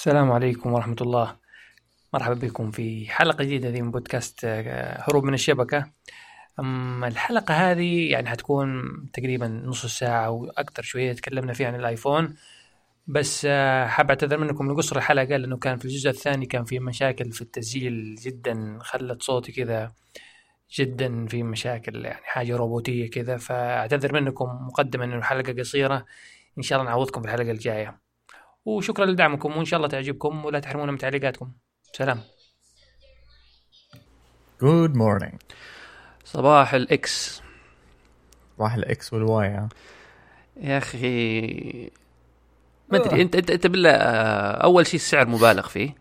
السلام عليكم ورحمة الله. مرحبا بكم في حلقة جديدة من بودكاست آه، هروب من الشبكة. الحلقة هذه يعني حتكون تقريبا نص ساعة أو أكثر شوية تكلمنا فيها عن الآيفون. بس آه، حاب أعتذر منكم لقصر الحلقة لأنه كان في الجزء الثاني كان في مشاكل في التسجيل جدا خلت صوتي كذا جدا في مشاكل يعني حاجة روبوتية كذا. فأعتذر منكم مقدما إنه الحلقة قصيرة. إن شاء الله نعوضكم في الحلقة الجاية. وشكرا لدعمكم وإن شاء الله تعجبكم ولا تحرمونا من تعليقاتكم. سلام. Good morning. صباح الإكس. صباح الإكس والواي يا أخي ما أدري انت انت أنت بالله آه، أول شيء السعر مبالغ فيه.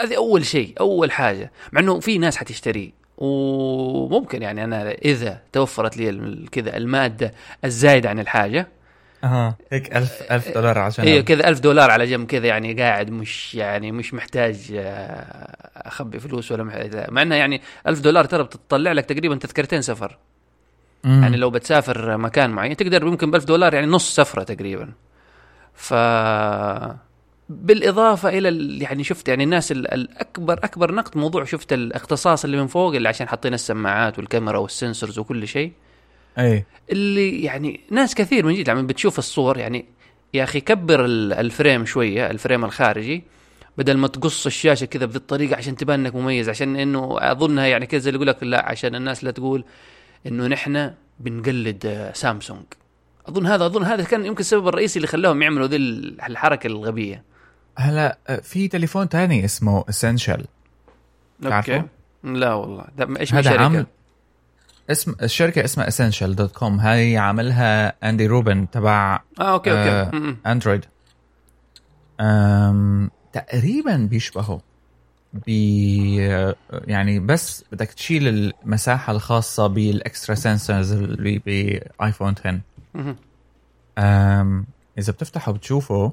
هذه أول شيء أول حاجة. مع إنه في ناس حتشتريه وممكن يعني أنا إذا توفرت لي كذا المادة الزايدة عن الحاجة أها. هيك ألف ألف دولار عشان أيوه كذا ألف دولار على جنب كذا يعني قاعد مش يعني مش محتاج آه، أخبي فلوس ولا محتاج مع انها يعني ألف دولار ترى بتطلع لك تقريبا تذكرتين سفر. مم. يعني لو بتسافر مكان معين تقدر يمكن ب 1000 دولار يعني نص سفرة تقريبا. ف بالإضافة إلى ال- يعني شفت يعني الناس ال- الاكبر أكبر نقد موضوع شفت الاختصاص اللي من فوق اللي عشان حاطين السماعات والكاميرا والسنسورز وكل شيء. أي. اللي يعني ناس كثير من جد لما بتشوف الصور يعني يا أخي كبر ال- ال frame شوية ال frame الخارجي بدل ما تقص الشاشة كذا بذي الطريقة عشان تبان إنك مميز عشان إنه أظنها يعني كذا اللي يقول لك لا عشان الناس لا تقول إنه نحن بنقلد سامسونج. أظن هذا أظن هذا كان يمكن السبب الرئيسي اللي خلاهم يعملوا ذي ال- الحركة الغبية. هلا في تليفون تاني اسمه Essential تعرفه؟ لا والله. إيش هذا عامل اسم الشركة اسمها Essential dot com هاي عاملها آندي روبن تبع آه أوكي أوكي. آه،. اندرويد أم تقريبا بيشبهوا. بي يعني بس بدك تشيل المساحة الخاصة بال extra sensors اللي بايفون 10 مهم. أم إذا بتفتحه بتشوفه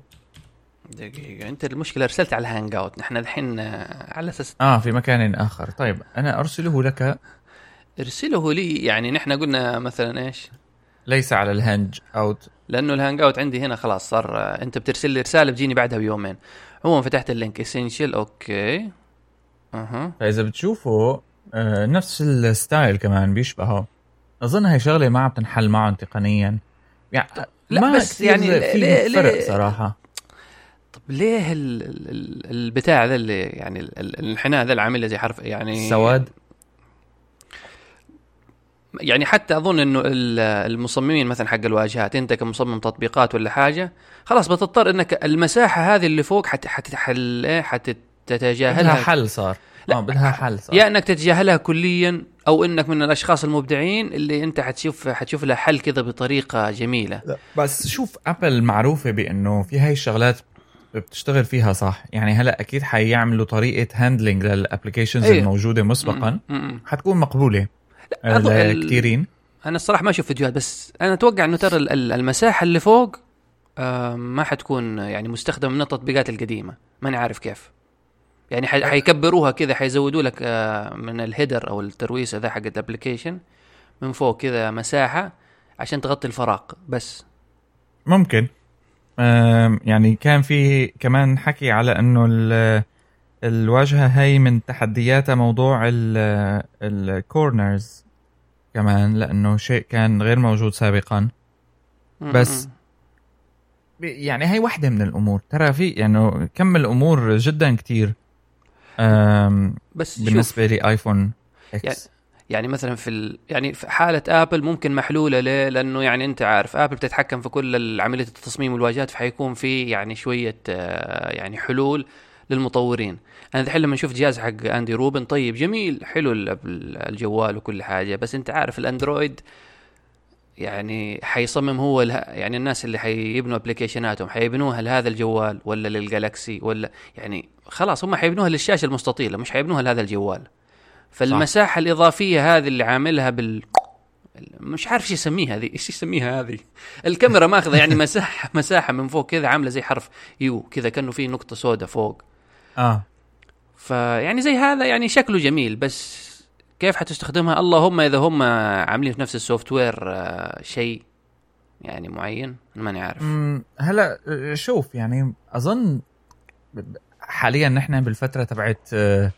دقيقة أنت المشكلة ارسلت على ال Hangout نحن الحين آه، على أساس آه في مكان آخر. طيب أنا أرسله لك ارسله لي. يعني نحن قلنا مثلا إيش؟ ليس على ال Hangout لأنه ال Hangout عندي هنا خلاص صار أنت بترسل لي رسالة بتجيني بعدها بيومين. عموما فتحت ال link. Essential أوكي. أها. فإذا بتشوفوا آه نفس ال style كمان بيشبهه أظن هي شغلة ما عم تنحل معهم تقنيا. يعني لا، ما بس يعني في فرق صراحة. طب ليه ال ال ال البتاع ذا اللي يعني ال- ال- الانحناء ذا اللي زي حرف يعني السواد يعني حتى أظن إنه ال- المصممين مثلا حق الواجهات أنت كمصمم تطبيقات ولا حاجة خلاص بتضطر إنك المساحة هذه اللي فوق حت حتحل إيه بدها حتتجاهلها حل صار. لا، آه بدها حل صار. يا إنك تتجاهلها كليا أو إنك من الأشخاص المبدعين اللي أنت حتشوف حتشوف لها حل كذا بطريقة جميلة. لا، بس شوف أبل معروفة بإنه في هاي الشغلات بتشتغل فيها صح. يعني هلأ أكيد حيعملوا طريقة handling لل applications أيوه. الموجودة مسبقا. م- م- م. حتكون مقبولة. أظن ال- لكثيرين أنا الصراحة ما أشوف فيديوهات بس أنا أتوقع إنه ترى ال- ال- المساحة اللي فوق آه، ما حتكون يعني مستخدمه من التطبيقات القديمة. ماني عارف كيف. يعني حيكبروها كذا حيزودوا لك آه، من ال header أو الترويسه ذا حق ال application من فوق كذا مساحة عشان تغطي الفراغ بس. ممكن. يعني كان في كمان حكي على إنه الواجهه هاي من تحدياتها موضوع ال corners كمان لأنه شيء كان غير موجود سابقا. بس. يعني هاي واحدة من الأمور. ترى في يعني كم الأمور جدا كتير بس شوف. بالنسبة لآيفون X يعني مثلا في ال... يعني في حالة ابل ممكن محلولة ليه؟ لأنه يعني أنت عارف ابل بتتحكم في كل عملية التصميم والواجهات فحيكون في يعني شوية آه، يعني حلول. للمطورين. أنا الحين لما شفت جهاز حق أندي روبن طيب جميل حلو ال- ال- الجوال وكل حاجة بس أنت عارف الأندرويد يعني حيصمم هو له... يعني الناس اللي حيبنوا أبلكيشناتهم حيبنوها لهذا الجوال ولا للجالكسي ولا يعني خلاص هم حيبنوها للشاشة المستطيلة مش حيبنوها لهذا الجوال. فالمساحة الإضافية هذه اللي عاملها بال مش عارف إيش يسميها هذه إيش يسميها هذه الكاميرا ماخذة يعني مساحه مساحة من فوق كذا عاملة زي حرف يو كذا كأنه في نقطة سوداء فوق آه. فيعني زي هذا يعني شكله جميل بس كيف حتستخدمها؟ اللهم إذا هم عاملين في نفس ال software آه، شيء يعني معين أنا ماني عارف. هلا أه، شوف يعني أظن حاليا نحن بالفترة تبعت آه،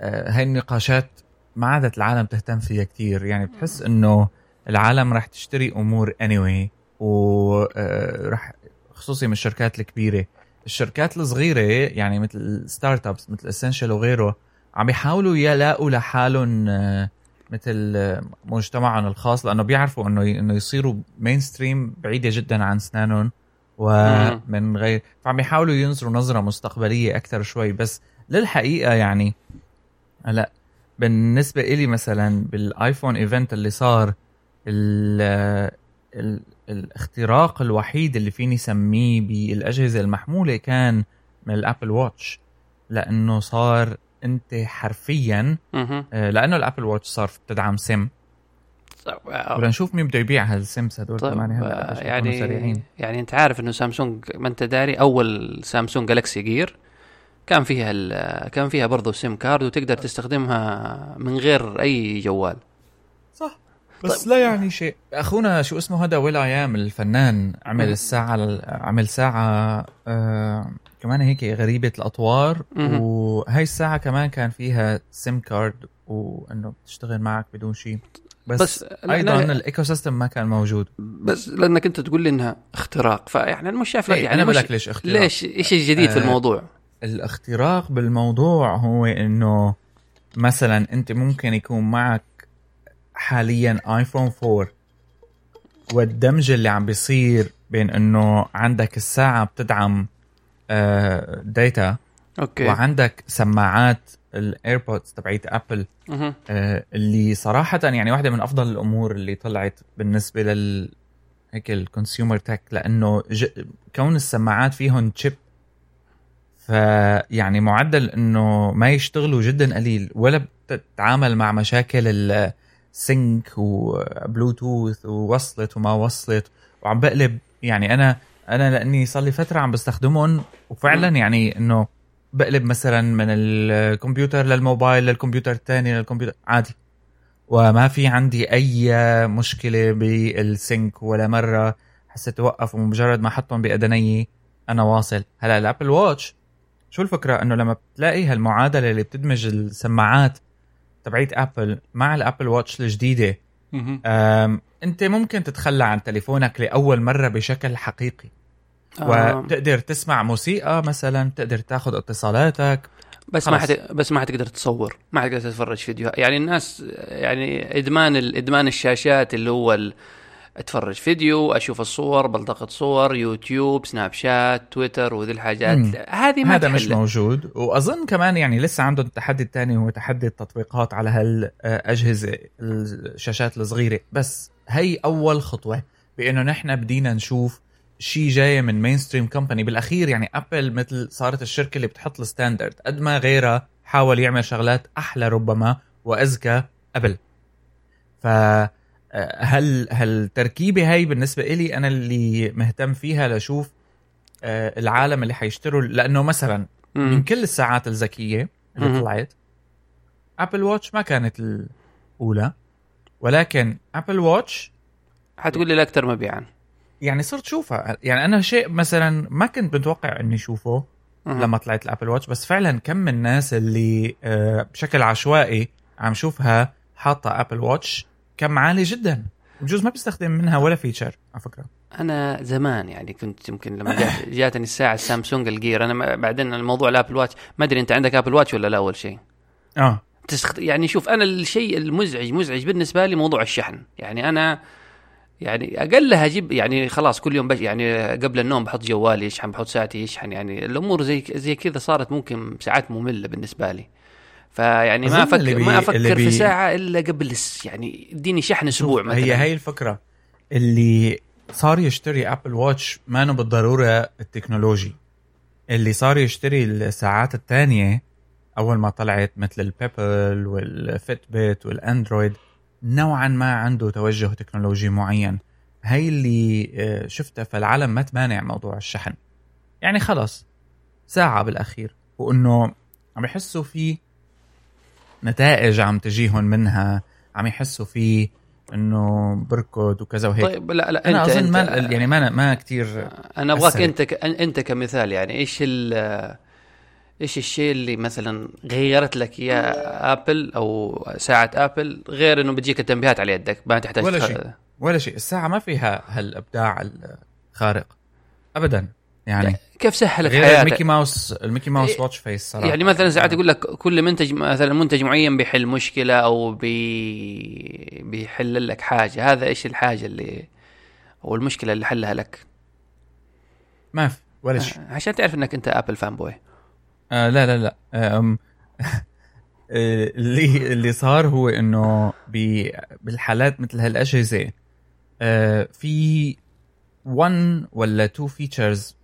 آه، هاي النقاشات ما عادت العالم تهتم فيها كتير. يعني بتحس إنه العالم راح تشتري أمور anyway وراح خصوصي من الشركات الكبيرة. الشركات الصغيرة يعني مثل startups مثل Essential وغيره عم يحاولوا يلاقوا لحالهم آه، مثل آه، مجتمعهم الخاص لأنه بيعرفوا إنه إنه يصيروا mainstream بعيدة جدا عن أسنانهم ومن غير فعم يحاولوا ينظروا نظرة مستقبلية أكثر شوي. بس للحقيقة يعني هلأ بالنسبة إلي مثلا بال iPhone event اللي صار ال ال الاختراق الوحيد اللي فيني سميه بالأجهزة المحمولة كان من ال Apple Watch لأنه صار أنت حرفيا آه، لأنه ال Apple Watch صار بتدعم SIM بدنا نشوف مين بده يبيع هال SIMs هدول طيب كمان يعني سريعين. يعني أنت عارف إنه سامسونج ما أنت داري أول Samsung Galaxy Gear كان فيها كان فيها برضه SIM card وتقدر تستخدمها من غير أي جوال. صح. بس طيب. لا يعني شيء. أخونا شو اسمه هذا ويل آي آم الفنان عمل الساعة عمل ساعة آه كمان هيك غريبة الأطوار وهي الساعة كمان كان فيها SIM card وإنه بتشتغل معك بدون شيء بس, بس أيضا ال ecosystem ما كان موجود. بس لأنك أنت تقول لي إنها اختراق فاحنا مش شايف يعني أنا بقول لك ليش اختراق. ليش إيش الجديد آه في الموضوع؟ الاختراق بالموضوع هو إنه مثلا أنت ممكن يكون معك حاليا آيفون 4 والدمج اللي عم بيصير بين إنه عندك الساعة بتدعم data أوكي. وعندك سماعات ال AirPods تبعيت ابل آه اللي صراحة يعني واحدة من أفضل الأمور اللي طلعت بالنسبة لل هيك ال consumer tech لأنه ج... كون السماعات فيهم chip فيعني معدل إنه ما يشتغلوا جدا قليل ولا بتتعامل مع مشاكل ال sync وبلوتوث ووصلت وما وصلت. وعم بقلب يعني أنا أنا لأني صار لي فترة عم بستخدمهم وفعلا يعني إنه بقلب مثلا من الكمبيوتر للموبايل للكمبيوتر الثاني للكمبيوتر عادي. وما في عندي أي مشكلة بال sync ولا مرة حسيت اوقف ومجرد ما احطهم بأذني أنا واصل. هلأ ال Apple Watch شو الفكرة؟ إنه لما بتلاقي هالمعادلة اللي بتدمج السماعات تبعيت Apple مع ال Apple Watch الجديدة. أنت ممكن تتخلى عن تليفونك لأول مرة بشكل حقيقي. وتقدر تسمع موسيقى مثلا تقدر تاخذ اتصالاتك. بس خلص. ما حت... بس ما حتقدر تصور. ما حتقدر تتفرج فيديو يعني الناس يعني إدمان إدمان الشاشات اللي هو ال... أتفرج فيديو أشوف الصور بلتقط صور يوتيوب سناب شات تويتر وذي الحاجات. هذه ما هذا مش موجود. وأظن كمان يعني لسه عندهم التحدي الثاني هو تحدي التطبيقات على هالأجهزة الشاشات الصغيرة. بس هي أول خطوة بإنه نحن بدينا نشوف شيء جاي من mainstream company بالأخير يعني Apple مثل صارت الشركة اللي بتحط ال standard. قد ما غيرها حاول يعمل شغلات أحلى ربما واذكى قبل ف هل هالتركيبه هاي بالنسبة إلي أنا اللي مهتم فيها لأشوف آه، العالم اللي حيشتروا لأنه مثلا من كل الساعات الذكية اللي طلعت Apple Watch ما كانت الأولى ولكن Apple Watch حتقول لي الاكثر مبيعا. يعني صرت شوفها. يعني أنا شيء مثلا ما كنت متوقع إني اشوفه لما طلعت ال Apple Watch بس فعلا كم من الناس اللي آه، بشكل عشوائي عم شوفها حاطة Apple Watch كم عالي جدا. بجوز ما بيستخدم منها ولا feature على فكرة. أنا زمان يعني كنت يمكن لما جات جاتني الساعة ال Samsung ال Gear. أنا بعدين الموضوع ال Apple Watch ما أدري أنت عندك Apple Watch ولا لا أول شيء؟ آه. تستخد... يعني شوف أنا الشيء المزعج مزعج بالنسبة لي موضوع الشحن. يعني أنا يعني أقلها أجيب يعني خلاص كل يوم بش يعني قبل النوم بحط جوالي يشحن بحط ساعتي يشحن. يعني الأمور زي زي كذا صارت ممكن ساعات مملة بالنسبة لي. فيعني ما أفكر بي... ما أفكر بي... في ساعة إلا قبل يعني اديني شحن أسبوع مثلا. هي هي الفكرة. اللي صار يشتري Apple Watch ما بالضرورة ال technology. اللي صار يشتري الساعات الثانية أول ما طلعت مثل ال Pebble وال Fitbit وال Android نوعا ما عنده توجه تكنولوجي معين. هي اللي آه، شفتها فالعالم ما تمانع موضوع الشحن. يعني خلص ساعة بالأخير. وإنه عم يحسوا في نتائج عم تجيهم منها عم يحسوا في إنه بركض وكذا وهيك. طيب لا لا أنا أنت أظن ما يعني ما ما كثير أنا أبغاك أنت ك... أنت كمثال يعني إيش إيش الشيء اللي مثلا غيرت لك اياه Apple أو ساعة Apple غير إنه بتجيك التنبيهات على يدك ما تحتاج ولا شيء. ولا شيء. الساعة ما فيها هالإبداع الخارق ابدا يعني. كيف سهلت غير حياتك ال Mickey Mouse ال Mickey Mouse إيه، watch face صراحة. يعني مثلا ساعات يقول لك كل منتج مثلا منتج معين بيحل مشكلة أو بي بيحل لك حاجة. هذا إيش الحاجة اللي أو المشكلة اللي حلها لك؟ ما في ولا شيء. عشان تعرف إنك أنت Apple fanboy آه لا لا لا. أم آه، اللي اللي صار هو إنه بالحالات مثل هالأجهزة آه في 1 ولا 2 features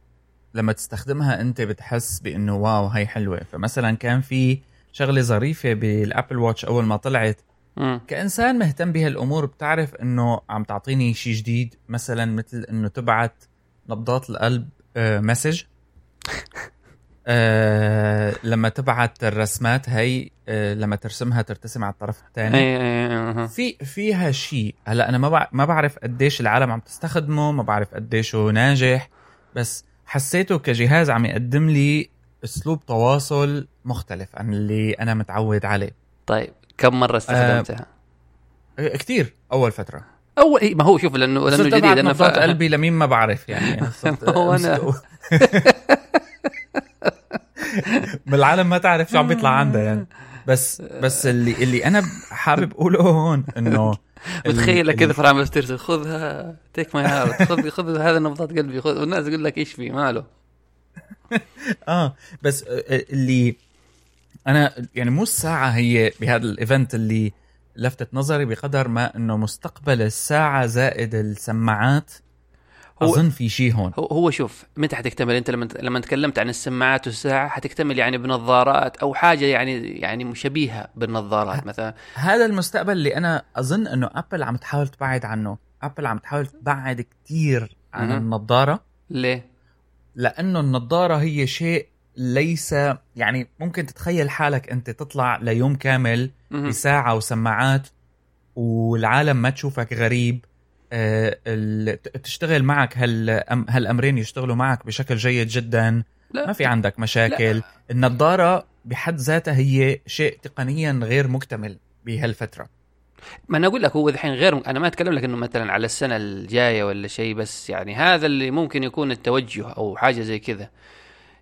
لما تستخدمها انت بتحس بانه wow هاي حلوة. فمثلا كان في شغلة ظريفة بال Apple Watch أول ما طلعت. كإنسان مهتم بهالأمور بتعرف إنه عم تعطيني شيء جديد مثلا مثل إنه تبعت نبضات القلب آه مسج. آه لما تبعت الرسمات هي آه لما ترسمها ترتسم على الطرف الثاني اي اي أها. في فيها شيء هلأ أنا ما ما بعرف قديش العالم عم تستخدمه ما بعرف قديش هو ناجح. بس حسيته كجهاز عم يقدم لي أسلوب تواصل مختلف عن اللي أنا متعود عليه. طيب كم مرة استخدمتها؟ آه، كتير أول فترة. أول إيه ما هو شوف لأنه لأنه جديد أنا ف... قلبي لمين ما بعرف يعني هو. أمسك- بالعالم ما تعرف شو عم بيطلع عندها يعني. بس بس اللي اللي أنا حابب أقوله هون إنه بتخيلك ال- كذا فرع عمال ترسل خذها take my heart خذ خذ هذا نبضات قلبي خذ والناس يقول لك إيش في ماله. آه بس آه، اللي أنا يعني مو الساعة هي بهذا ال event اللي لفتت نظري بقدر ما إنه مستقبل الساعة زائد السماعات. أظن في شيء هون هو هو شوف متى حتكتمل أنت لما لما تكلمت عن السماعات والساعة حتكتمل يعني بنظارات أو حاجة يعني يعني مشابهة بالنظارات مثلا هذا المستقبل اللي أنا أظن إنه Apple عم تحاول تبعد عنه Apple عم تحاول تبعد كتير عن مهم. النظارة ليه؟ لأنه النظارة هي شيء ليس يعني ممكن تتخيل حالك أنت تطلع ليوم كامل. بساعة وسماعات والعالم ما تشوفك غريب تشتغل معك هال هالأمرين يشتغلوا معك بشكل جيد جدا؟ لا. ما في عندك مشاكل. النظارة بحد ذاتها هي شيء تقنيا غير مكتمل بهالفترة. ما أنا أقول لك هو الحين غير أنا ما أتكلم لك إنه مثلا على السنة الجاية ولا شيء بس يعني هذا اللي ممكن يكون التوجه أو حاجة زي كذا.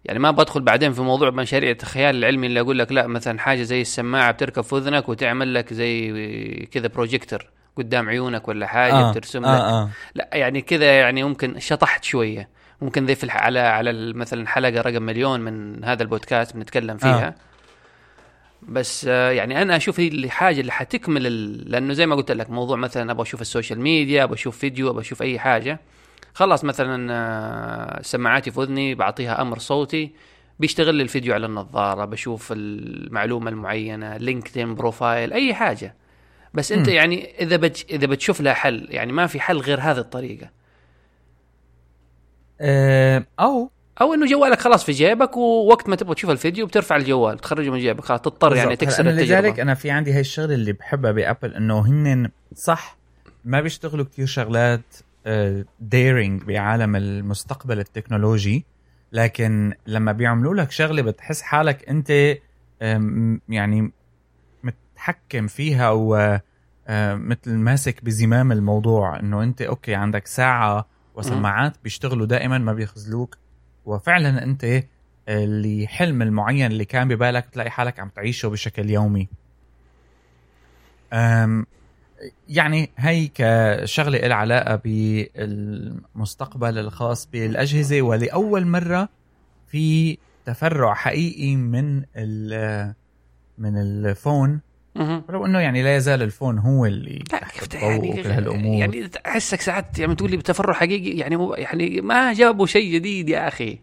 يعني ما بدخل بعدين في موضوع مشاريع الخيال العلمي اللي أقول لك لا مثلا حاجة زي السماعة بتركب في أذنك وتعمل لك زي كذا بروجيكتور قدام عيونك ولا حاجة آه بترسم آه لك. آه. آه. لا يعني كذا يعني ممكن شطحت شوية. ممكن ذي في الح... على على مثلا حلقة رقم مليون من هذا البودكاست بنتكلم فيها. آه. بس آه، يعني أنا أشوف هي الحاجة اللي حتكمل ال... لأنه زي ما قلت لك موضوع مثلا أبغى أشوف ال social media أبغى أشوف فيديو أبغى أشوف أي حاجة. خلاص مثلا آه، سماعاتي في اذني بعطيها أمر صوتي. بيشتغل الفيديو على النظارة بشوف المعلومة المعينة LinkedIn profile أي حاجة. بس انت مم. يعني إذا بتش... إذا بتشوف لها حل يعني ما في حل غير هذه الطريقة آه، أو أو إنه جوالك خلاص في جيبك ووقت ما تبغى تشوف الفيديو بترفع الجوال تخرجه من جيبك خلاص تضطر يعني. تكسر التجربة لذلك أنا في عندي هاي الشغلة اللي بحبها ب Apple إنه هن صح ما بيشتغلوا كتير شغلات daring بعالم المستقبل التكنولوجي لكن لما بيعملوا لك شغلة بتحس حالك أنت يعني متحكم فيها أو آه، مثل ماسك بزمام الموضوع إنه أنت okay عندك ساعة وسماعات بيشتغلوا دائما ما بيخذلوك وفعلا أنت اللي حلم المعين اللي كان ببالك بتلاقي حالك عم تعيشه بشكل يومي يعني هي كشغلة لها علاقة بالمستقبل الخاص بالأجهزة ولأول مرة في تفرع حقيقي من من الفون. ولو إنه يعني لا يزال الفون هو اللي لا تحت كيف يعني؟ وكل هالأمور. يعني احسك ساعات يعني تقول لي بتفرع حقيقي يعني هو يعني ما جابوا شيء جديد يا أخي.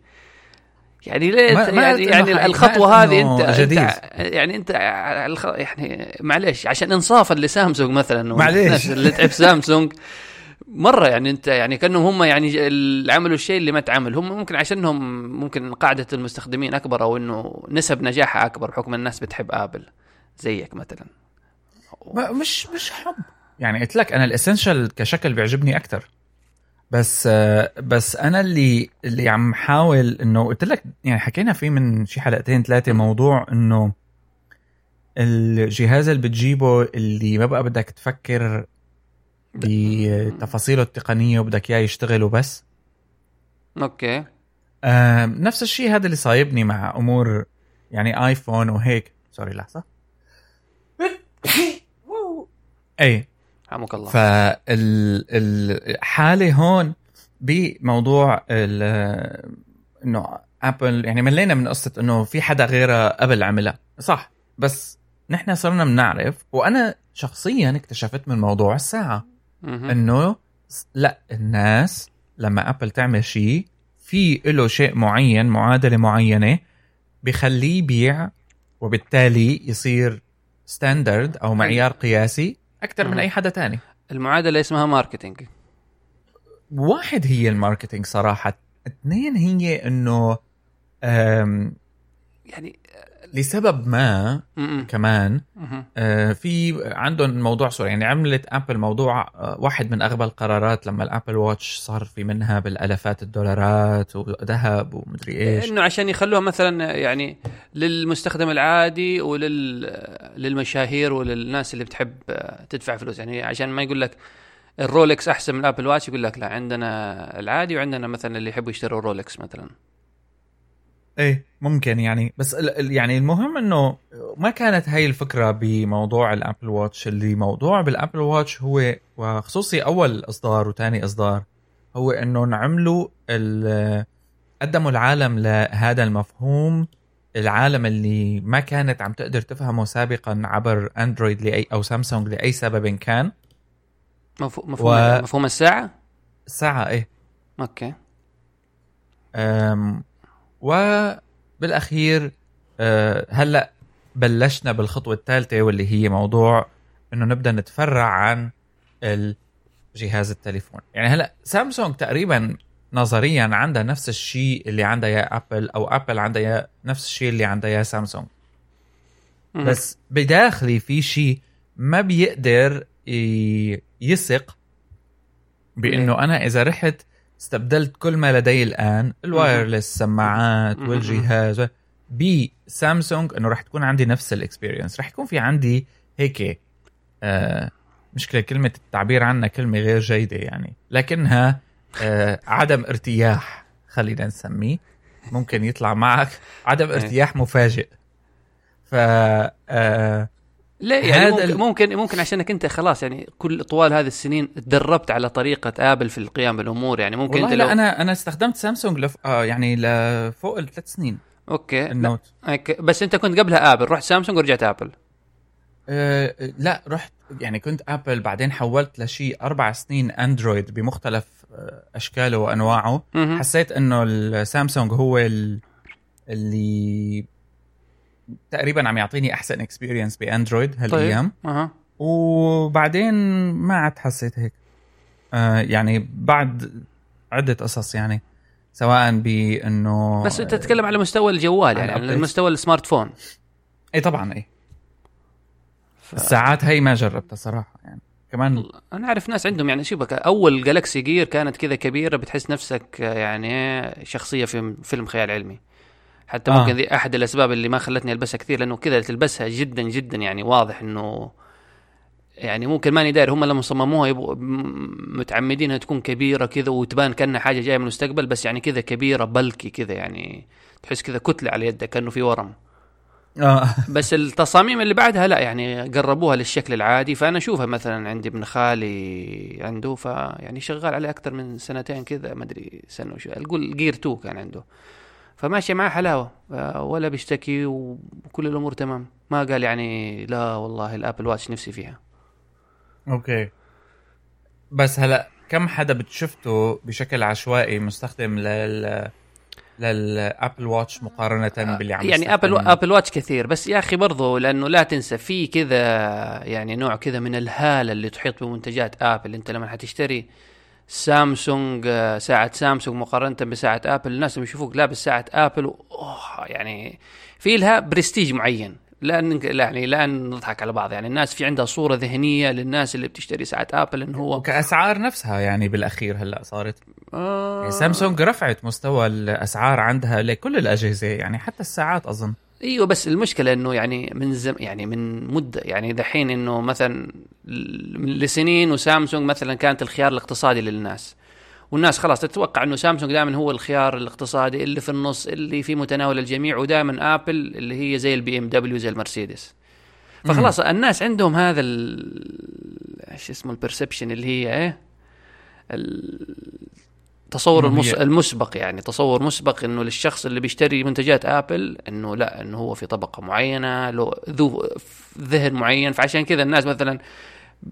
يعني ليه ما- ما يعني, إنه يعني حقيقي، الخطوة ما هذه انت, جديد. انت يعني أنت يعني معلش عشان انصافا لسامسونج مثلا معليش. والناس اللي تعب سامسونج مرة يعني أنت يعني كأنهم هم يعني عملوا الشيء اللي ما تعمل هم ممكن عشانهم ممكن قاعدة المستخدمين أكبر أو إنه نسب نجاحها أكبر بحكم الناس بتحب آبل. زيك مثلا. ما- مش مش حب. يعني قلت لك أنا الاسنشال كشكل بيعجبني أكثر بس بس أنا اللي اللي عم حاول إنه قلت لك يعني حكينا فيه من شي حلقتين ثلاثة موضوع إنه الجهاز اللي بتجيبه اللي ما بقى بدك تفكر بتفاصيله التقنية وبدك إياه يشتغل وبس. okay. آه نفس الشيء هذا اللي صايبني مع أمور يعني iPhone وهيك. sorry لحظة. اي. رحمك الله. فالحالة هون بموضوع ال- إنه ابل يعني ملينا من قصة إنه في حدا غيرها قبل عملها. صح. بس نحن صرنا بنعرف وأنا شخصيا اكتشفت من موضوع الساعة. إنه لا الناس لما ابل تعمل شيء في له شيء معين معادلة معينة بخليه يبيع وبالتالي يصير standard أو معيار قياسي؟ أكثر من. أي حدا تاني. المعادلة اسمها marketing واحد هي ال marketing صراحة. اثنين هي إنه يعني لسبب ما م-م. كمان. آه، في عندهم موضوع sorry يعني عملت ابل موضوع آه، واحد من أغبى القرارات لما ال Apple Watch صار في منها بالالافات الدولارات وذهب ومدري إيش انه عشان يخلوها مثلا يعني للمستخدم العادي ولل للمشاهير وللناس اللي بتحب تدفع فلوس يعني عشان ما يقول لك الرولكس أحسن من ال Apple Watch يقول لك لا عندنا العادي وعندنا مثلا اللي يحبوا يشتروا رولكس مثلا إيه ممكن يعني. بس يعني المهم إنه ما كانت هاي الفكرة بموضوع ال Apple Watch اللي موضوع بال Apple Watch هو وخصوصي أول إصدار وثاني إصدار هو إنه نعملوا قدموا العالم لهذا المفهوم العالم اللي ما كانت عم تقدر تفهمه سابقا عبر اندرويد لأي أو سامسونج لأي سبب كان. مفهوم مفهوم, و- مفهوم الساعة؟ الساعة إيه. okay. أم، وبالأخير أه، هلأ بلشنا بالخطوة الثالثة واللي هي موضوع إنه نبدأ نتفرع عن جهاز التليفون. يعني هلأ سامسونج تقريبا نظريا عندها نفس الشيء اللي عندها يا أبل أو أبل عندها يا نفس الشيء اللي عندها يا سامسونج. بس بداخلي في شيء ما بيقدر يثق بإنه أنا إذا رحت استبدلت كل ما لدي الآن ال wireless سماعات. والجهاز. بسامسونج إنه رح تكون عندي نفس ال experience رح يكون في عندي هيك آه مشكله كلمة التعبير عنها كلمة غير جيدة يعني. لكنها آه عدم ارتياح خلينا نسميه. ممكن يطلع معك. عدم إيه. ارتياح مفاجئ. ف آه ليه يعني هذا ممكن, ممكن ممكن عشانك انت خلاص يعني كل طوال هذه السنين تدربت على طريقة آبل في القيام بالأمور يعني ممكن والله انت لو لا أنا أنا استخدمت سامسونج لف... آه يعني لفوق الثلاث سنين. okay. ال Note. بس أنت كنت قبلها آبل رحت سامسونج ورجعت آبل؟ آه لا رحت يعني كنت آبل بعدين حولت لشيء أربع سنين أندرويد بمختلف آه، أشكاله وأنواعه. مهم. حسيت إنه السامسونج هو ال... اللي تقريبا عم يعطيني أحسن experience بأندرويد هالأيام. طيب أها. وبعدين ما عاد حسيت هيك. آه يعني بعد عدة قصص يعني سواء بإنه بس أنت تتكلم على مستوى الجوال يعني على. مستوى ال smartphone. اي طبعا اي ف... الساعات هي ما جربتها صراحة يعني. كمان أنا أعرف ناس عندهم يعني شبكه أول Galaxy Gear كانت كذا كبيرة بتحس نفسك يعني شخصية في فيلم خيال علمي. حتى آه. ممكن ذي أحد الأسباب اللي ما خلتني ألبسها كثير لأنه كذا تلبسها جدا جدا يعني واضح إنه يعني ممكن ماني داير هم لما صمموها يبغوا متعمدين انها تكون كبيرة كذا وتبان كأنها حاجة جاية من المستقبل بس يعني كذا كبيرة بلكي كذا يعني تحس كذا كتلة على يدك كأنه في ورم. آه. بس التصاميم اللي بعدها لا يعني قربوها للشكل العادي. فأنا أشوفها مثلا عندي ابن خالي عنده ف يعني شغال عليه أكثر من سنتين كذا ما أدري سنة وشو أقول جير 2 كان عنده. فماشي معاه حلاوة. آه، ولا بيشتكي وكل الأمور تمام. ما قال يعني لا والله ال Apple Watch نفسي فيها. okay. بس هلا كم حدا بتشفته بشكل عشوائي مستخدم لل لل Apple Watch مقارنة باللي عم يعني ابل يستخدم؟ Apple Watch كثير. بس يا أخي برضو لأنه لا تنسى في كذا يعني نوع كذا من الهالة اللي تحيط بمنتجات ابل أنت لما حتشتري سامسونج آه، ساعة سامسونج مقارنة بساعة آبل. الناس لما يشوفوك لابس ساعة آبل أوه يعني في لها برستيج معين. لا يعني لا نضحك على بعض. يعني الناس في عندها صورة ذهنية للناس اللي بتشتري ساعات آبل انه هو وكاسعار نفسها يعني بالأخير هلأ صارت. آه. يعني سامسونج رفعت مستوى الأسعار عندها لكل الأجهزة يعني حتى الساعات أظن. إيوه بس المشكلة إنه يعني من زم يعني من مده يعني دحين إنه مثلا لسنين وسامسونج مثلا كانت الخيار الاقتصادي للناس. والناس خلاص تتوقع إنه سامسونج دائما هو الخيار الاقتصادي اللي في النص اللي في متناول الجميع ودائما آبل اللي هي زي ال BMW زي المرسيدس. فخلاص الناس عندهم هذا ال إيش اسمه ال perception اللي هي إيه؟ إنه المس... المسبق يعني تصور مسبق إنه للشخص اللي بيشتري منتجات آبل إنه لا إنه هو في طبقة معينة له ذو ذهن معين. فعشان كذا الناس مثلا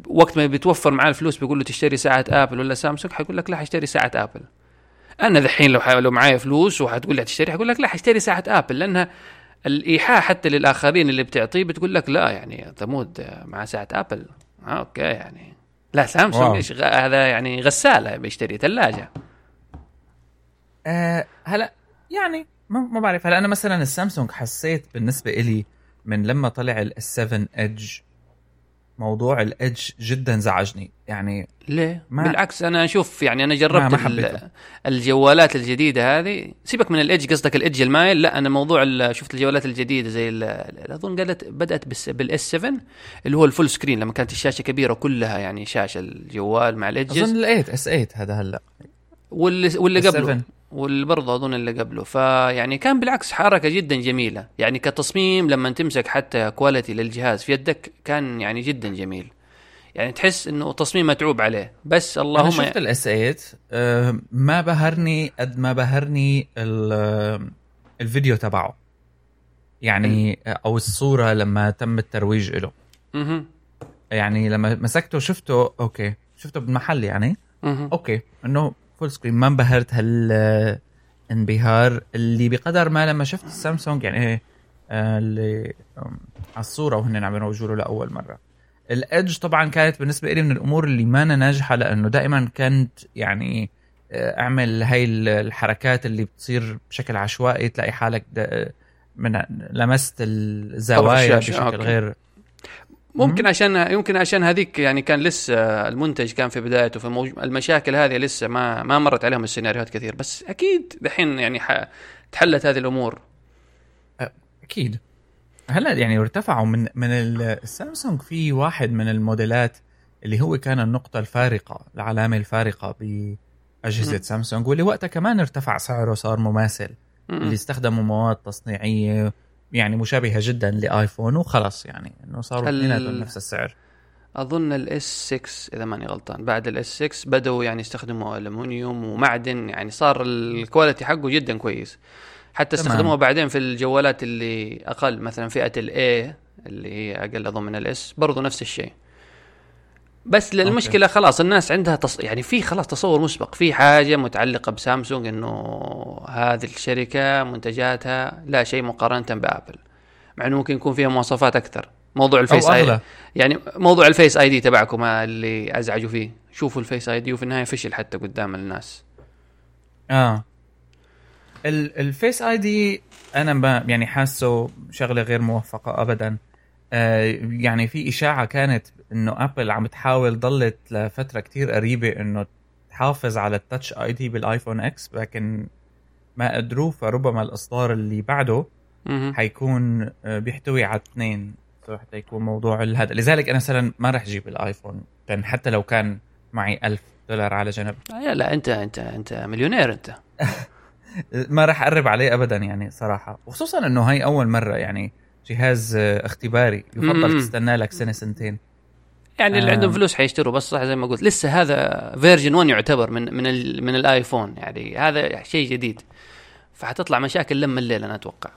وقت ما بيتوفر معاه الفلوس بيقول له تشتري ساعة آبل ولا سامسونج؟ حيقول لك لا حاشتري ساعة آبل. أنا دحين لو ح... لو معايا فلوس وحتقول لي حتشتري حقول لك لا حاشتري ساعة آبل لأنها الإيحاء حتى للآخرين اللي بتعطيه بتقول لك لا يعني ثمود مع ساعة آبل. آه okay يعني. لا سامسونج. هذا يعني غسالة بيشتري ثلاجة. آه هلا يعني ما, ما بعرف. هلا أنا مثلا السامسونج حسيت بالنسبة إلي من لما طلع ال S7 Edge موضوع ال edge جدا زعجني. يعني ليه؟ ما- بالعكس أنا أشوف يعني أنا ما- جربت ما حبيته. الجوالات الجديدة هذه. سيبك من ال edge قصدك ال edge المايل؟ لا أنا موضوع شفت الجوالات الجديدة زي أظن قالت بدأت بال S7 اللي هو ال full screen لما كانت الشاشة كبيرة كلها يعني شاشة الجوال مع أظن ال edges ال8 S8 هذا هلا. واللي واللي ال7. قبله. واللي برضه اظن اللي قبله. فيعني كان بالعكس حركة جدا جميلة. يعني كتصميم لما تمسك حتى quality للجهاز في يدك كان يعني جدا جميل. يعني تحس إنه تصميم متعوب عليه. بس أنا اللهم شفت الاس 8 آه ما بهرني قد ما بهرني آه، الفيديو تبعه. يعني آه، أو الصورة لما تم الترويج له. يعني لما مسكته شفته okay. شفته بالمحل يعني. okay. إنه full screen ما انبهرت هال آه، انبهار اللي بقدر ما لما شفت السامسونج يعني آه، اللي على الصورة وهن عم يروجوا له لأول مرة الإدج طبعا كانت بالنسبة لي من الأمور اللي ما أنا ناجحة لأنه دائما كانت يعني آه، أعمل هاي ال- الحركات اللي بتصير بشكل عشوائي تلاقي حالك من لمست الزوايا بشكل أوكي. غير ممكن عشان يمكن عشان هذيك يعني كان لسه المنتج كان في بدايته فالمشاكل هذه لسه ما ما مرت عليهم السيناريوهات كثير. بس أكيد دحين يعني ح... تحلت هذه الأمور. أكيد. هلا يعني ارتفعوا من من ال- السامسونج في واحد من الموديلات اللي هو كان النقطة الفارقة العلامة الفارقة بأجهزة مم. سامسونج واللي وقتها كمان ارتفع سعره صار مماثل. اللي استخدموا مواد تصنيعية يعني مشابهة جدا لآيفون وخلص يعني إنه صاروا اثنيناتهم نفس السعر. أظن ال S6 إذا ماني غلطان بعد ال S6 بدأوا يعني يستخدموا الومنيوم ومعدن يعني صار ال quality حقه جدا كويس. حتى. استخدموه بعدين في الجوالات اللي أقل مثلا فئة ال A اللي هي أقل أظن من ال S برضو نفس الشيء. بس للمشكله خلاص الناس عندها تص... يعني في خلاص تصور مسبق في حاجة متعلقة بسامسونج إنه هذه الشركة منتجاتها لا شيء مقارنة بآبل. مع إنه ممكن يكون فيها مواصفات أكثر. موضوع ال Face ID أغلى. يعني موضوع ال Face ID تبعكم اللي أزعجوا فيه. شوفوا ال Face ID وفي النهاية فشل حتى قدام الناس. آه. ال- ال Face ID أنا ما يعني حاسه شغلة غير موفقة ابدا. آه يعني في إشاعة كانت إنه ابل عم تحاول ضلت لفترة كتير قريبة إنه تحافظ على ال Touch ID بالآيفون X لكن ما قدروا فربما الإصدار اللي بعده. حيكون آه، بيحتوي على اثنين. حتى يكون موضوع هذا. لذلك أنا مثلا ما رح أجيب الآيفون كان حتى لو كان معي ألف دولار على جنب. لا لا أنت أنت أنت مليونير أنت. ما راح أقرب عليه ابدا يعني صراحة. وخصوصا إنه هاي أول مرة يعني جهاز آه، اختباري. يفضل. تستنى لك سنة سنتين. يعني اللي آه. عندهم فلوس حيشتروا بس صح زي ما قلت لسه هذا version 1 يعتبر من من من الآيفون. يعني هذا شيء جديد. فحتطلع مشاكل لها الليل أنا أتوقع.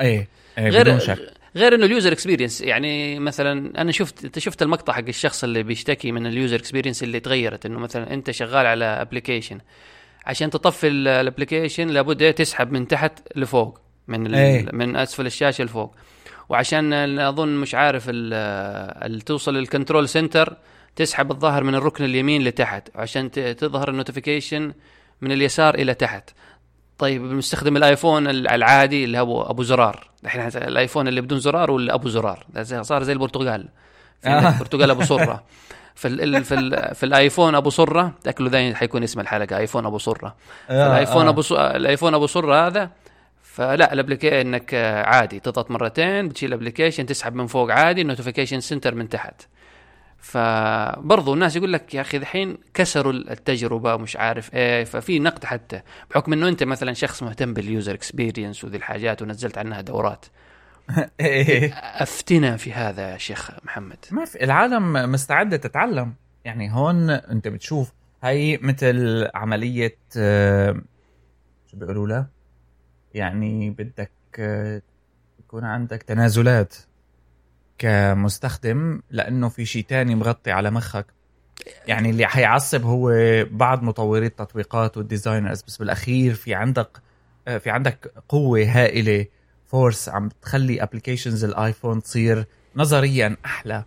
إيه, إيه غير بدون شك. غير إنه ال user experience يعني مثلا أنا شفت أنت شفت المقطع حق الشخص اللي بيشتكي من ال user experience اللي تغيرت إنه مثلا أنت شغال على application عشان تطفي ال application لابد إيه تسحب من تحت لفوق من إيه. من أسفل الشاشة لفوق. وعشان أظن مش عارف ال- ال- توصل لل control center تسحب الظاهر من الركن اليمين لتحت عشان تظهر ال notification من اليسار إلى تحت. طيب المستخدم الايفون العادي اللي هو أبو زرار. الحين الايفون اللي بدون زرار ولا ابو زرار صار زي البرتقال في آه. البرتقال أبو سرة. في ال في ال في الايفون أبو سرة تأكلوا ذا حيكون اسم الحلقة ايفون أبو سرة. الايفون أبو س... الايفون أبو سرة هذا فلا ال application إنك عادي تضغط مرتين بتشيل ال application تسحب من فوق عادي ال notification center من تحت. فبرضو الناس يقول لك يا أخي الحين كسروا التجربة مش عارف إيه ففي نقد حتى بحكم إنه أنت مثلا شخص مهتم بال user experience وذي الحاجات ونزلت عنها دورات. إيه. أفتنا في هذا يا شيخ محمد. ما في العالم مستعده تتعلم. يعني هون أنت بتشوف هاي مثل عملية آه، شو بيقولوا لها يعني بدك آه، يكون عندك تنازلات كمستخدم لأنه في شيء تاني مغطي على مخك. يعني اللي حيعصب هو بعض مطوري التطبيقات والديزاينرز بس بالأخير في عندك آه، في عندك قوة هائلة. force عم تخلي applications الآيفون تصير نظريا أحلى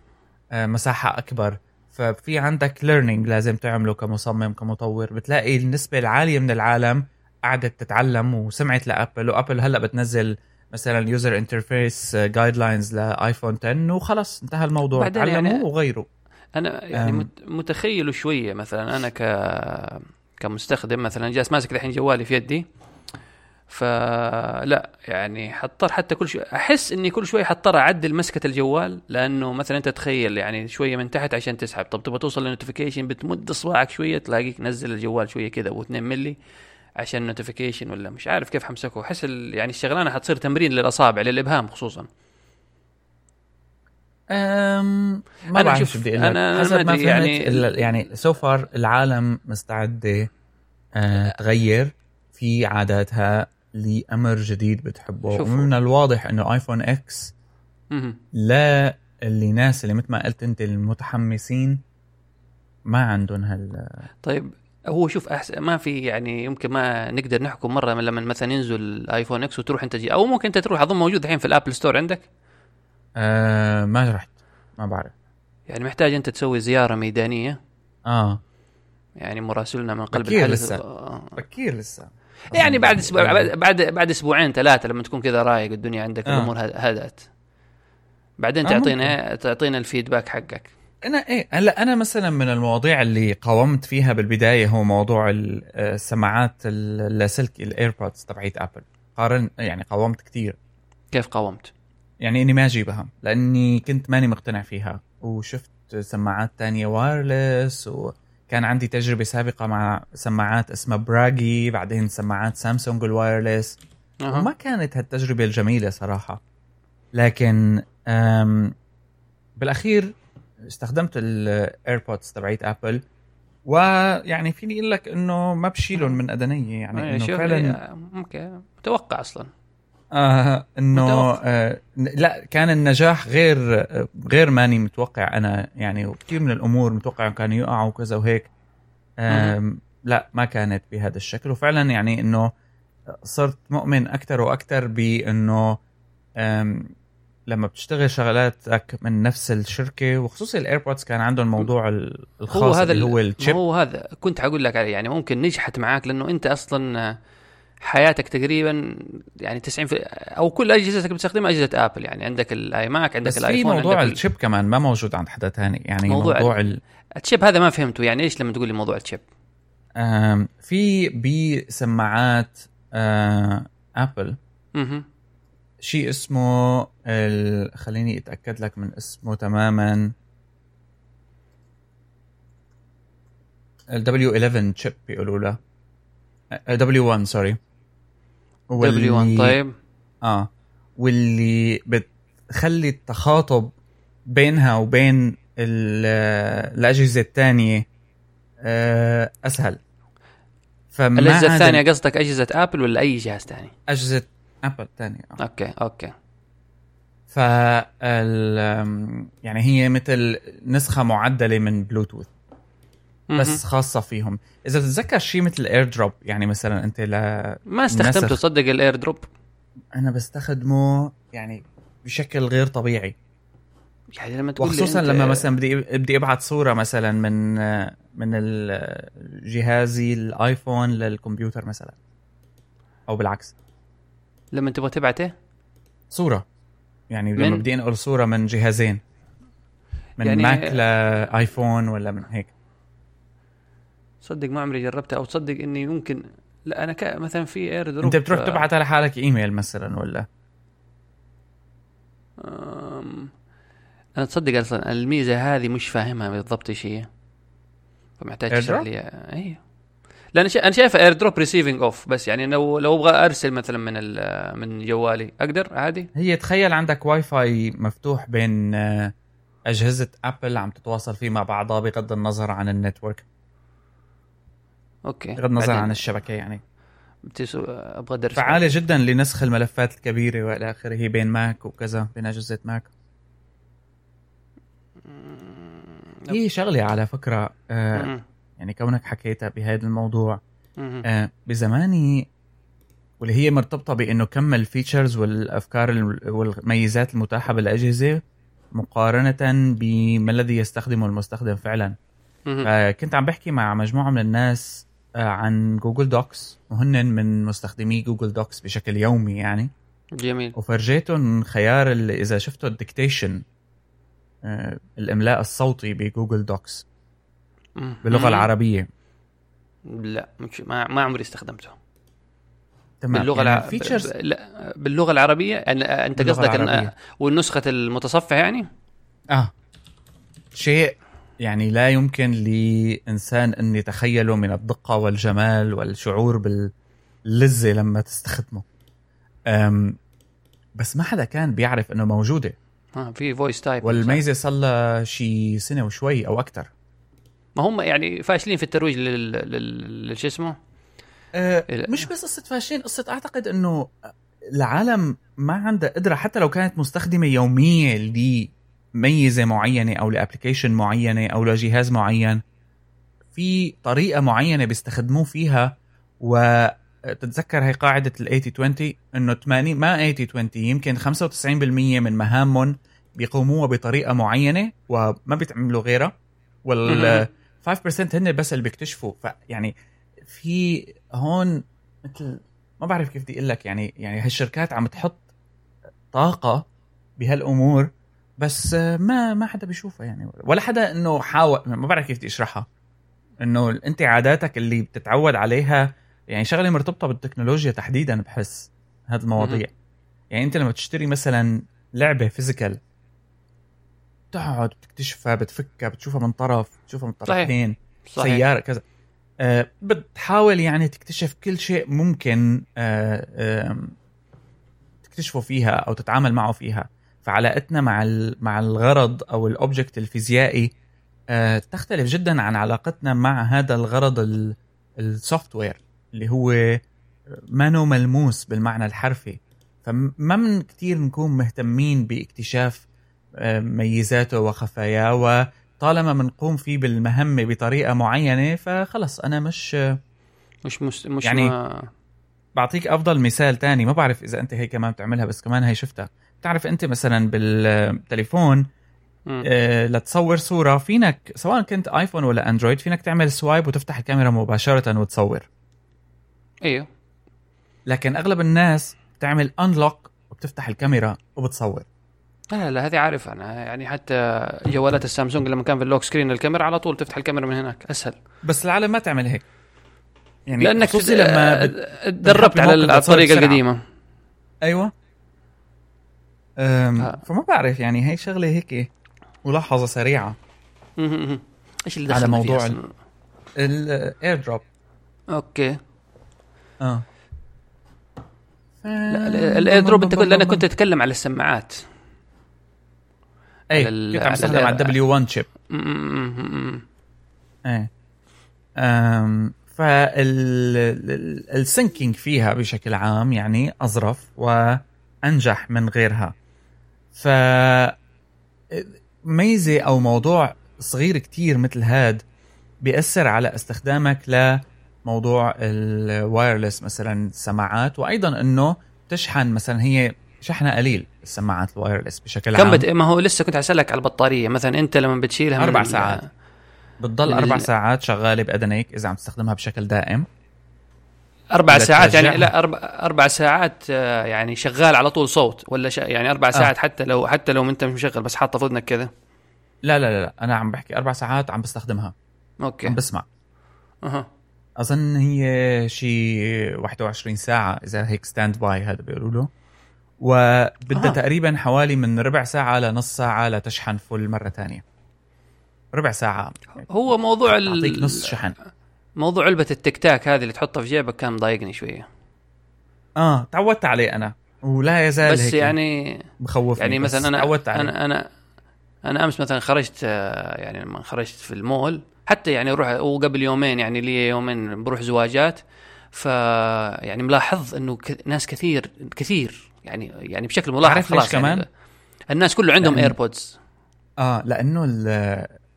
آه، مساحة أكبر. ففي عندك learning لازم تعمله كمصمم كمطور. بتلاقي النسبة العالية من العالم قعدت تتعلم وسمعت لابل وابل هلا بتنزل مثلا user interface guidelines لايفون 10 وخلص انتهى الموضوع. بعدين تعلموا يعني- وغيروا أنا يعني أم. مت- متخيله شوية مثلا أنا ك كمستخدم مثلا جالس ماسك الحين جوالي في يدي فلا يعني حضطر حتى كل شوي أحس إني كل شوي حضطر أعدل مسكة الجوال لأنه مثلا أنت تخيل يعني شوية من تحت عشان تسحب طب تبغى توصل لل notification بتمد اصبعك شوية تلاقيك نزل الجوال شوية كذا ابو 2 ملي عشان ال notification ولا مش عارف كيف حمسكه. أحس يعني الشغلانة حتصير تمرين للأصابع للإبهام خصوصا. أم ما بعرف شوف، أنا حسب ما فهمت يعني- يعني so far العالم مستعده آه تغير. في عاداتها لأمر جديد بتحبه. شوفوا. ومن الواضح إنه ايفون X. لا اللي ناس اللي مثل ما قلت أنت المتحمسين ما عندهم هال طيب هو شوف احسن ما في يعني يمكن ما نقدر نحكم مرة من لما مثلا ينزل الايفون X وتروح أنت جي أو ممكن أنت تروح أظن موجود الحين في ال Apple Store عندك؟ آه ما رحت ما بعرف. يعني محتاج أنت تسوي زيارة ميدانية؟ آه. يعني مراسلنا من قلب بكير لسه. آه. بكير لسه. يعني بعد أسبوع بعد بعد, بعد أسبوعين ثلاثة لما تكون كذا رايق الدنيا عندك آه. الأمور هد- هدأت. بعدين آه، تعطينا تعطينا ال feedback حقك. أنا إيه هلأ أنا مثلا من المواضيع اللي قاومت فيها بالبداية هو موضوع ال- السماعات اللاسلكي ال AirPods تبعيت ابل قارن يعني قاومت كتير كيف قاومت؟ يعني إني ما أجيبها لأني كنت ماني مقتنع فيها وشفت سماعات تانية wireless وكان عندي تجربة سابقة مع سماعات اسمها Bragi بعدين سماعات سامسونج ال wireless أه. وما كانت هالتجربة الجميلة صراحة لكن أم بالأخير استخدمت ال AirPods تبعيت ابل ويعني فيني أقول لك إنه ما بشيلهم من أدنية يعني إيه، إنه فعلا إيه، ممكن. متوقع أصلا. آه إنه. آه لا كان النجاح غير آه غير ماني متوقع. أنا يعني وكثير من الأمور متوقع كانوا يقعوا وكذا وهيك. آه لا ما كانت بهذا الشكل. وفعلا يعني إنه صرت مؤمن أكثر وأكثر بإنه لما بتشتغل شغلاتك من نفس الشركة وخصوصا ال AirPods كان عندهم موضوع ال- الخاص هو هذا اللي هو ال- ال chip. هو هذا. كنت حقول لك عليه يعني ممكن نجحت معاك لأنه أنت أصلا حياتك تقريبا يعني 90 في أو كل أجهزتك بتستخدمها أجهزة ابل يعني عندك ال iMac عندك بس في الايفون موضوع عندك ال chip كمان ما موجود عند حدا تاني. يعني موضوع موضوع, ال- ال... ال chip هذا ما فهمته يعني إيش لما تقول لي موضوع التشيب آم، في بسماعات ابل. شيء اسمه ال... خليني أتأكد لك من اسمه تماما. ال W11 chip بيقولوا له. آه، W1 sorry W1 طيب. آه. واللي بتخلي التخاطب بينها وبين ال- الأجهزة الثانية أسهل. فما الأجهزة الثانية قصدك أجهزة ابل ولا أي جهاز ثاني؟ أجهزة أبل ثانية آه. أوكي أوكي ف يعني هي مثل نسخة معدلة من بلوتوث. بس خاصة فيهم إذا بتتذكر شيء مثل ال AirDrop يعني مثلا أنت لا ما استخدمته. تصدق ال AirDrop أنا بستخدمه يعني بشكل غير طبيعي يعني لما تقول وخصوصا أنت- لما مثلا بدي بدي ابعت صورة مثلا من من جهازي الآيفون للكمبيوتر مثلا أو بالعكس لما تبغى تبعت إيه؟ صورة. يعني لما من- بدي انقل صورة من جهازين. من يعني-. ماك لايفون ولا من هيك. صدق ما عمري جربتها أو تصدق إني ممكن لا أنا ك... مثلا في AirDrop أنت بتروح تبعت على حالك إيميل مثلا ولا؟ أم... أنا تصدق أصلا الميزة هذه مش فاهمها بالضبط إيش هي. فمحتاج؟ تشرح لي أيوه لا أنا شا... أنا شايفه AirDrop receiving off بس يعني لو لو أبغى أرسل مثلا من ال... من جوالي أقدر؟ عادي؟ هي تخيل عندك واي فاي مفتوح بين آه، أجهزة ابل عم تتواصل فيه مع بعضها بغض النظر عن ال network. أوكي بغض النظر عن الشبكة يعني. بتسو... أبغى أدرس فعالة جدا لنسخ الملفات الكبيرة وإلى آخره بين ماك وكذا بين أجهزة ماك هي شغلة على فكرة آه. يعني كونك حكيتها بهذا الموضوع. آه بزماني واللي هي مرتبطة بإنه كم ال features والأفكار ال- والميزات المتاحة بالأجهزة مقارنة بما الذي يستخدمه المستخدم فعلا مم. فكنت عم بحكي مع مجموعة من الناس آه، عن Google Docs وهن من مستخدمي جوجل دوكس بشكل يومي يعني جميل وفرجيتهم خيار إذا شفتوا ال dictation آه، الإملاء الصوتي ب Google Docs. باللغة مم. العربية. لا مش ما, ما عمري استخدمته. تمام باللغة يعني الع... ال features ب... لا باللغة العربية يعني أنت باللغة قصدك العربية. ان والنسخة المتصفح يعني؟ آه. شيء يعني لا يمكن لإنسان أن يتخيله من الدقة والجمال والشعور باللذة لما تستخدمه. أم بس ما حدا كان بيعرف إنه موجودة. ها في voice type والميزة صار لها شي سنة وشوي أو أكثر ما هم يعني فاشلين في الترويج لل لل شو اسمه؟ أه مش بس قصة فاشلين قصة أعتقد إنه العالم ما عندها قدرة حتى لو كانت مستخدمة يومية لميزه معينة أو ل application معينة أو لجهاز معين في طريقة معينة بيستخدموه فيها وتتذكر هي قاعدة ال 80 20 إنه 80 ما 80 20 يمكن 95% من مهامهم بيقوموها بطريقة معينة وما بيتعملوا غيرها وال 5% هن بس اللي بيكتشفوا. فيعني في هون مثل ما بعرف كيف بدي أقول لك يعني يعني هالشركات عم تحط طاقة بهالأمور بس ما ما حدا بيشوفها يعني ولا حدا إنه حاول ما بعرف كيف بدي أشرحها. إنه انت عاداتك اللي بتتعود عليها يعني شغلة مرتبطة بالتكنولوجيا تحديدا بحس هذه المواضيع. يعني أنت لما تشتري مثلا لعبة physical تقعد بتكتشفها بتفكها بتشوفها من طرف بتشوفها من. طرفين صحيح. سيارة كذا. آه بتحاول يعني تكتشف كل شيء ممكن آه آم، تكتشفه فيها أو تتعامل معه فيها. فعلاقتنا مع مع الغرض أو ال object الفيزيائي آه تختلف جدا عن علاقتنا مع هذا الغرض ال- السوفت وير اللي هو ما ملموس بالمعنى الحرفي. فما من كتير نكون مهتمين باكتشاف آه، ميزاته وخفاياه وطالما بنقوم فيه بالمهمة بطريقة معينة فخلص أنا مش مش مش, مش يعني ما... بعطيك أفضل مثال تاني ما بعرف إذا أنت هي كمان بتعملها بس كمان هي شفتها. بتعرف أنت مثلا بالتليفون. آه، لتصور صورة فينك سواء كنت آيفون ولا أندرويد فينك تعمل swipe وتفتح الكاميرا مباشرة وتصور. أيوه لكن أغلب الناس بتعمل unlock وبتفتح الكاميرا وبتصور. لا لا هذه عارف أنا يعني حتى جوالات السامسونج لما كان في ال lock screen الكاميرا على طول تفتح الكاميرا من هناك. أسهل. بس العالم ما تعمل هيك. يعني لأنك لما بت... تدربت على الطريقة. القديمة. أيوه. أم آه. فما بعرف يعني هي شغلة هيك ملاحظة سريعة. إيش اللي على موضوع؟ ال AirDrop okay. آه. لا ال AirDrop أنت كنت أنا كنت اتكلم على السماعات. اي كنت عم على ال W 1 chip أم فال syncing فيها بشكل عام يعني أظرف وأنجح من غيرها. ف ميزة أو موضوع صغير كتير مثل هاد بيأثر على استخدامك لموضوع ال wireless مثلا السماعات وأيضا إنه تشحن مثلا هي شحنها قليل السماعات ال wireless بشكل كم عام. بت... ما هو لسه كنت اسالك على البطارية مثلا أنت لما بتشيلها من أربع ال- ساعات. بتضل من أربع ال- ساعات شغالة باذنيك إذا عم تستخدمها بشكل دائم. أربع ساعات يعني. لا أربع أربع ساعات آه، يعني شغال على طول صوت ولا ش... يعني أربع ساعات حتى لو حتى لو أنت مش مشغل بس حاطة في كذا لا لا لا أنا عم بحكي أربع ساعات عم بستخدمها. okay. عم بسمع. أها. أظن هي شي 21 ساعة إذا هيك standby هذا بيقولوا له. وبدها آه. تقريبا حوالي من ربع ساعة لنص ساعة لتشحن full مرة تانية ربع ساعة. هو موضوع تعطيك ال... نص شحن. موضوع علبة التك تاك هذه اللي تحطها في جيبك كان مضايقني شوية. آه تعودت عليه أنا. ولا يزال بس هيك يعني مخوفني يعني مثلا أنا تعودت عليه. أنا أنا أنا أمس مثلا خرجت آه، يعني لما خرجت في المول حتى يعني أروح وقبل يومين يعني لي يومين بروح زواجات ف يعني ملاحظ إنه. ناس كثير كثير يعني يعني بشكل ملاحظ عارف ليش يعني كمان؟ الناس كله عندهم لأن- AirPods آه لأنه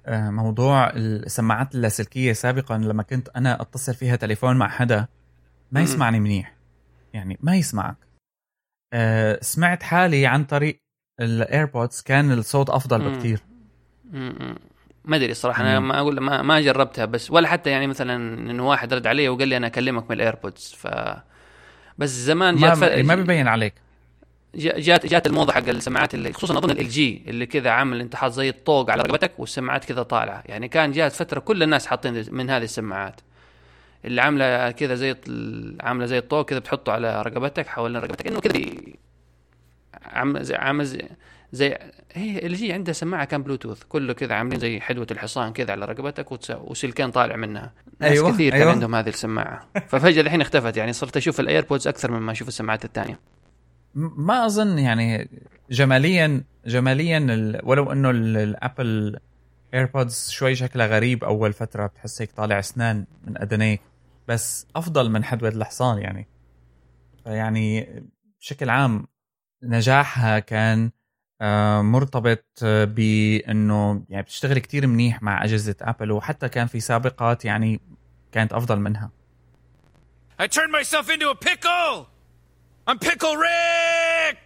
آه، موضوع السماعات اللاسلكية سابقا لما كنت أنا أتصل فيها تليفون مع حدا ما. يسمعني منيح يعني ما يسمعك آه سمعت حالي عن طريق ال AirPods كان الصوت أفضل. بكثير ما أدري الصراحة أنا. ما أقول ما, ما جربتها بس ولا حتى يعني مثلا إنه واحد رد علي وقال لي أنا أكلمك من ال AirPods ف بس زمان ف... ما, ما بيبين عليك جات جات الموضة حق السماعات اللي خصوصا أظن LG اللي كذا عامل انت حاط زي الطوق على رقبتك والسماعات كذا طالعة. يعني كان جات فترة كل الناس حاطين من هذه السماعات. اللي عاملة كذا زي عاملة زي الطوق كذا بتحطه على رقبتك حوالين رقبتك إنه كذا عامل زي عامل زي, زي هي LG عندها سماعة كان بلوتوث كله كذا عاملين زي حدوة الحصان كذا على رقبتك وسلكين طالع منها. ناس أيوة، كثير كان أيوة. عندهم هذه السماعة. ففجأة الحين اختفت يعني صرت أشوف ال AirPods أكثر مما أشوف السماعات الثانية. ما أظن يعني جماليا جماليا ال- ولو إنه ال- ال Apple AirPods شوي شكلها غريب أول فترة بتحس هيك طالع أسنان من اذنيك بس أفضل من حدوه الحصان يعني فيعني بشكل عام نجاحها كان آه، مرتبط بإنه يعني بتشتغل كتير منيح مع أجهزة Apple وحتى كان في سابقات يعني كانت أفضل منها I turned myself into a pickle! I'm Pickle Rick!